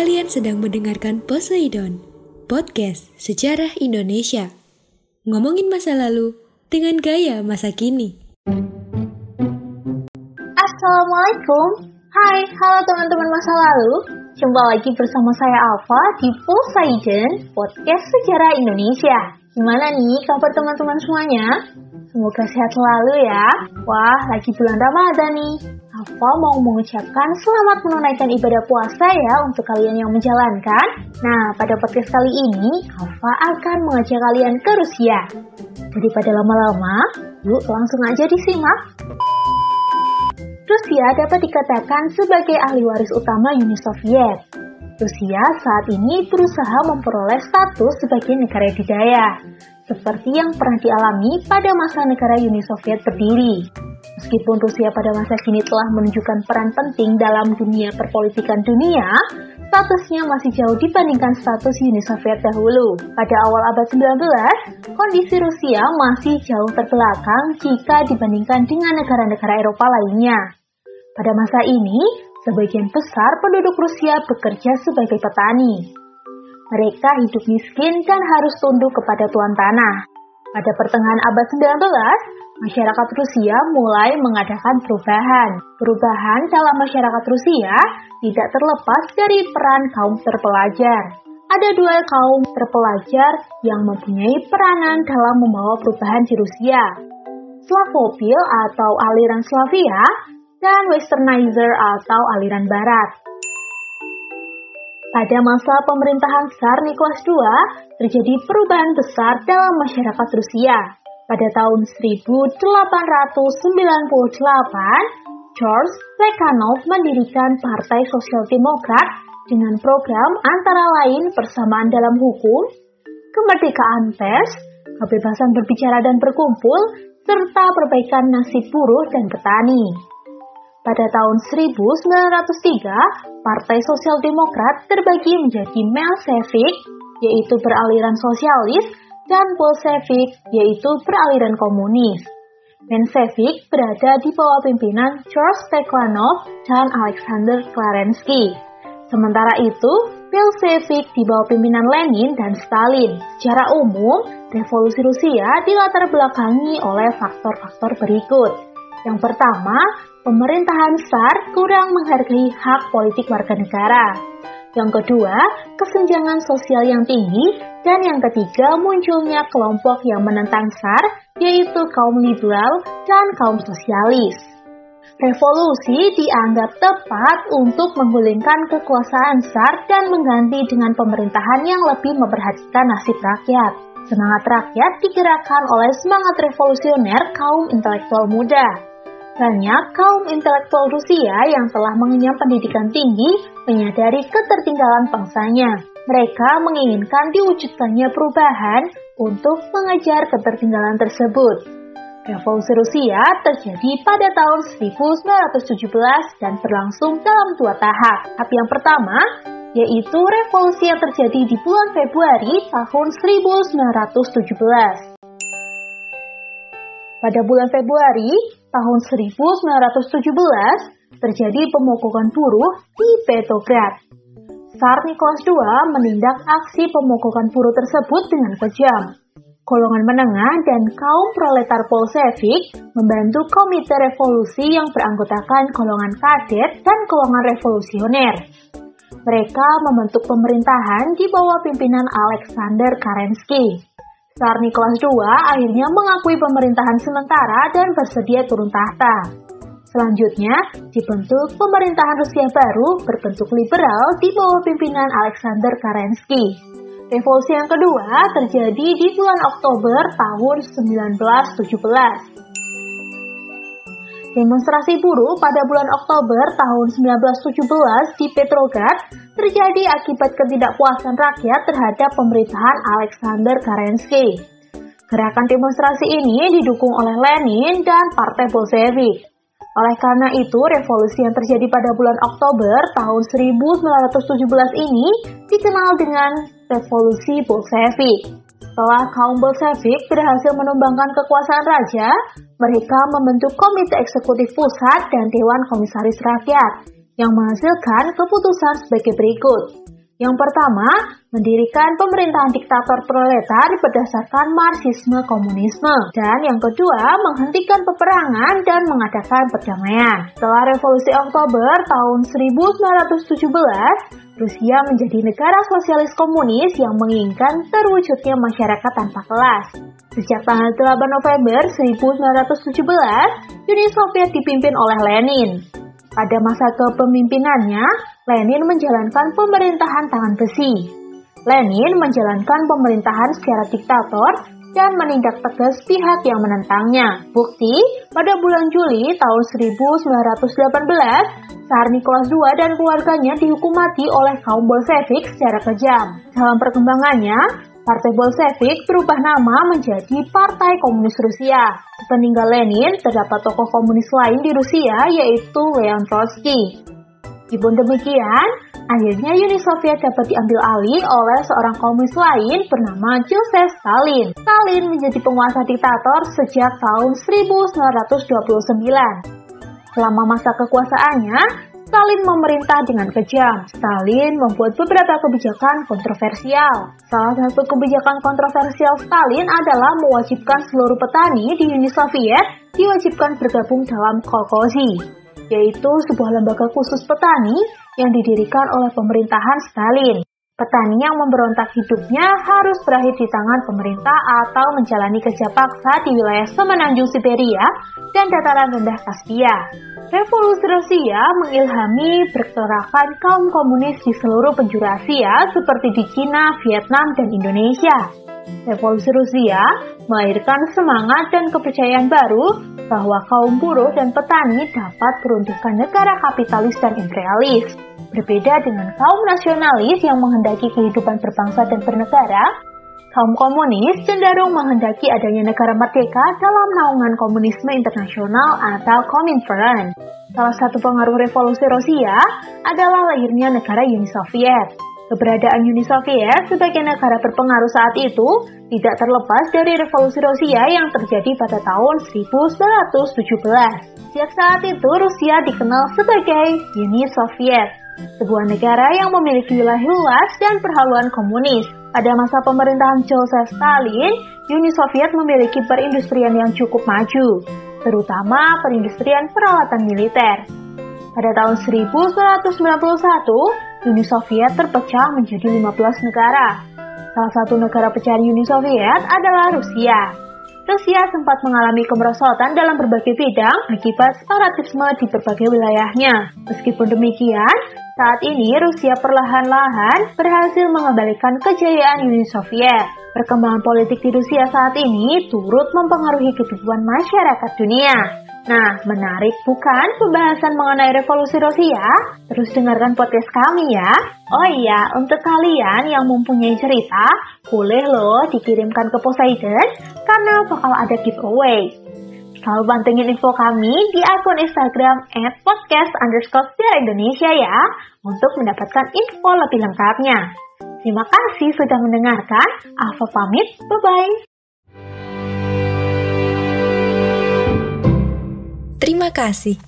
Kalian sedang mendengarkan Poseidon, podcast sejarah Indonesia. Ngomongin masa lalu dengan gaya masa kini. Assalamualaikum. Hai, halo teman-teman masa lalu. Jumpa lagi bersama saya Alfa di Poseidon, podcast sejarah Indonesia. Gimana nih kabar teman-teman semuanya? Semoga sehat selalu ya. Wah, lagi bulan Ramadan nih. Alfa mau mengucapkan selamat menunaikan ibadah puasa ya untuk kalian yang menjalankan. Nah, pada podcast kali ini, Alfa akan mengajak kalian ke Rusia. Daripada lama-lama, yuk langsung aja disimak. Rusia dapat dikatakan sebagai ahli waris utama Uni Soviet. Rusia saat ini berusaha memperoleh status sebagai negara didaya, seperti yang pernah dialami pada masa negara Uni Soviet berdiri. Meskipun Rusia pada masa kini telah menunjukkan peran penting dalam dunia perpolitikan dunia, statusnya masih jauh dibandingkan status Uni Soviet dahulu. Pada awal abad 19, kondisi Rusia masih jauh terbelakang jika dibandingkan dengan negara-negara Eropa lainnya. Pada masa ini, sebagian besar penduduk Rusia bekerja sebagai petani. Mereka hidup miskin dan harus tunduk kepada tuan tanah. Pada pertengahan abad 19, masyarakat Rusia mulai mengadakan perubahan. Perubahan dalam masyarakat Rusia tidak terlepas dari peran kaum terpelajar. Ada dua kaum terpelajar yang mempunyai peranan dalam membawa perubahan di Rusia. Slavopil atau aliran Slavia dan Westernizer atau aliran Barat. Pada masa pemerintahan Tsar Nicholas II, terjadi perubahan besar dalam masyarakat Rusia. Pada tahun 1898, George Plekhanov mendirikan Partai Sosial Demokrat dengan program antara lain persamaan dalam hukum, kemerdekaan pers, kebebasan berbicara dan berkumpul, serta perbaikan nasib buruh dan petani. Pada tahun 1903, Partai Sosial Demokrat terbagi menjadi Melsevik, yaitu beraliran sosialis, dan Bolshevik, yaitu beraliran komunis. Menshevik berada di bawah pimpinan George Plekhanov dan Alexander Kerensky. Sementara itu, Bolshevik di bawah pimpinan Lenin dan Stalin. Secara umum, revolusi Rusia dilatar belakangi oleh faktor-faktor berikut. Yang pertama, pemerintahan Tsar kurang menghargai hak politik warga negara. Yang kedua, kesenjangan sosial yang tinggi. Dan yang ketiga, munculnya kelompok yang menentang SAR, yaitu kaum liberal dan kaum sosialis. Revolusi dianggap tepat untuk menggulingkan kekuasaan SAR dan mengganti dengan pemerintahan yang lebih memperhatikan nasib rakyat. Semangat rakyat digerakkan oleh semangat revolusioner kaum intelektual muda. Banyak kaum intelektual Rusia yang telah mengenyam pendidikan tinggi menyadari ketertinggalan bangsanya. Mereka menginginkan diwujudkannya perubahan untuk mengejar ketertinggalan tersebut. Revolusi Rusia terjadi pada tahun 1917 dan berlangsung dalam dua tahap. Tahap yang pertama yaitu revolusi yang terjadi di bulan Februari tahun 1917. Pada bulan Februari tahun 1917, terjadi pemogokan buruh di Petrograd. Tsar Nicholas II menindak aksi pemogokan buruh tersebut dengan kejam. Golongan menengah dan kaum proletar Bolshevik membantu komite revolusi yang beranggotakan golongan kadet dan golongan revolusioner. Mereka membentuk pemerintahan di bawah pimpinan Alexander Kerensky. Tsar Nicholas II akhirnya mengakui pemerintahan sementara dan bersedia turun tahta. Selanjutnya, dibentuk pemerintahan Rusia baru berbentuk liberal di bawah pimpinan Alexander Kerensky. Revolusi yang kedua terjadi di bulan Oktober tahun 1917. Demonstrasi buruh pada bulan Oktober tahun 1917 di Petrograd terjadi akibat ketidakpuasan rakyat terhadap pemerintahan Alexander Kerensky. Gerakan demonstrasi ini didukung oleh Lenin dan Partai Bolshevik. Oleh karena itu, revolusi yang terjadi pada bulan Oktober tahun 1917 ini dikenal dengan Revolusi Bolshevik. Setelah kaum Bolshevik berhasil menumbangkan kekuasaan raja, mereka membentuk Komite Eksekutif Pusat dan Dewan Komisaris Rakyat yang menghasilkan keputusan sebagai berikut. Yang pertama, mendirikan pemerintahan diktator proletar berdasarkan marxisme komunisme. Dan yang kedua, menghentikan peperangan dan mengadakan perdamaian. Setelah revolusi Oktober tahun 1917, Rusia menjadi negara sosialis komunis yang menginginkan terwujudnya masyarakat tanpa kelas. Sejak tanggal 8 November 1917, Uni Soviet dipimpin oleh Lenin. Pada masa kepemimpinannya, Lenin menjalankan pemerintahan tangan besi. Lenin menjalankan pemerintahan secara diktator dan menindak tegas pihak yang menentangnya. Bukti, pada bulan Juli tahun 1918, Tsar Nicholas II dan keluarganya dihukum mati oleh kaum Bolshevik secara kejam. Dalam perkembangannya, Partai Bolshevik berubah nama menjadi Partai Komunis Rusia. Sepeninggal Lenin, terdapat tokoh komunis lain di Rusia yaitu Leon Trotsky. Meskipun demikian, akhirnya Uni Soviet dapat diambil alih oleh seorang komunis lain bernama Joseph Stalin. Stalin menjadi penguasa diktator sejak tahun 1929. Selama masa kekuasaannya, Stalin memerintah dengan kejam. Stalin membuat beberapa kebijakan kontroversial. Salah satu kebijakan kontroversial Stalin adalah mewajibkan seluruh petani di Uni Soviet diwajibkan bergabung dalam kolkozi yaitu sebuah lembaga khusus petani yang didirikan oleh pemerintahan Stalin. Petani yang memberontak hidupnya harus berakhir di tangan pemerintah atau menjalani kerja paksa di wilayah semenanjung Siberia dan dataran rendah Kaspia. Revolusi Rusia mengilhami pergerakan kaum komunis di seluruh penjuru Asia seperti di Cina, Vietnam, dan Indonesia. Revolusi Rusia melahirkan semangat dan kepercayaan baru bahwa kaum buruh dan petani dapat peruntukan negara kapitalis dan imperialis. Berbeda dengan kaum nasionalis yang menghendaki kehidupan berbangsa dan bernegara, kaum komunis cenderung menghendaki adanya negara merdeka dalam naungan komunisme internasional atau Komintern. Salah satu pengaruh revolusi Rusia adalah lahirnya negara Uni Soviet. Keberadaan Uni Soviet sebagai negara berpengaruh saat itu tidak terlepas dari revolusi Rusia yang terjadi pada tahun 1917. Sejak saat itu Rusia dikenal sebagai Uni Soviet, sebuah negara yang memiliki wilayah luas dan perhaluan komunis. Pada masa pemerintahan Joseph Stalin, Uni Soviet memiliki perindustrian yang cukup maju, terutama perindustrian peralatan militer. Pada tahun 1991, Uni Soviet terpecah menjadi 15 negara. Salah satu negara pecahan Uni Soviet adalah Rusia. Rusia sempat mengalami kemerosotan dalam berbagai bidang akibat separatisme di berbagai wilayahnya. Meskipun demikian, saat ini Rusia perlahan-lahan berhasil mengembalikan kejayaan Uni Soviet. Perkembangan politik di Rusia saat ini turut mempengaruhi kehidupan masyarakat dunia. Nah, menarik bukan pembahasan mengenai revolusi Rusia? Terus dengarkan podcast kami ya. Oh iya, untuk kalian yang mempunyai cerita, boleh loh dikirimkan ke Poseidon karena bakal ada giveaway. Selalu pantengin info kami di akun Instagram at podcast underscore Indonesia ya untuk mendapatkan info lebih lengkapnya. Terima kasih sudah mendengarkan. Alfa pamit, bye-bye. Terima kasih.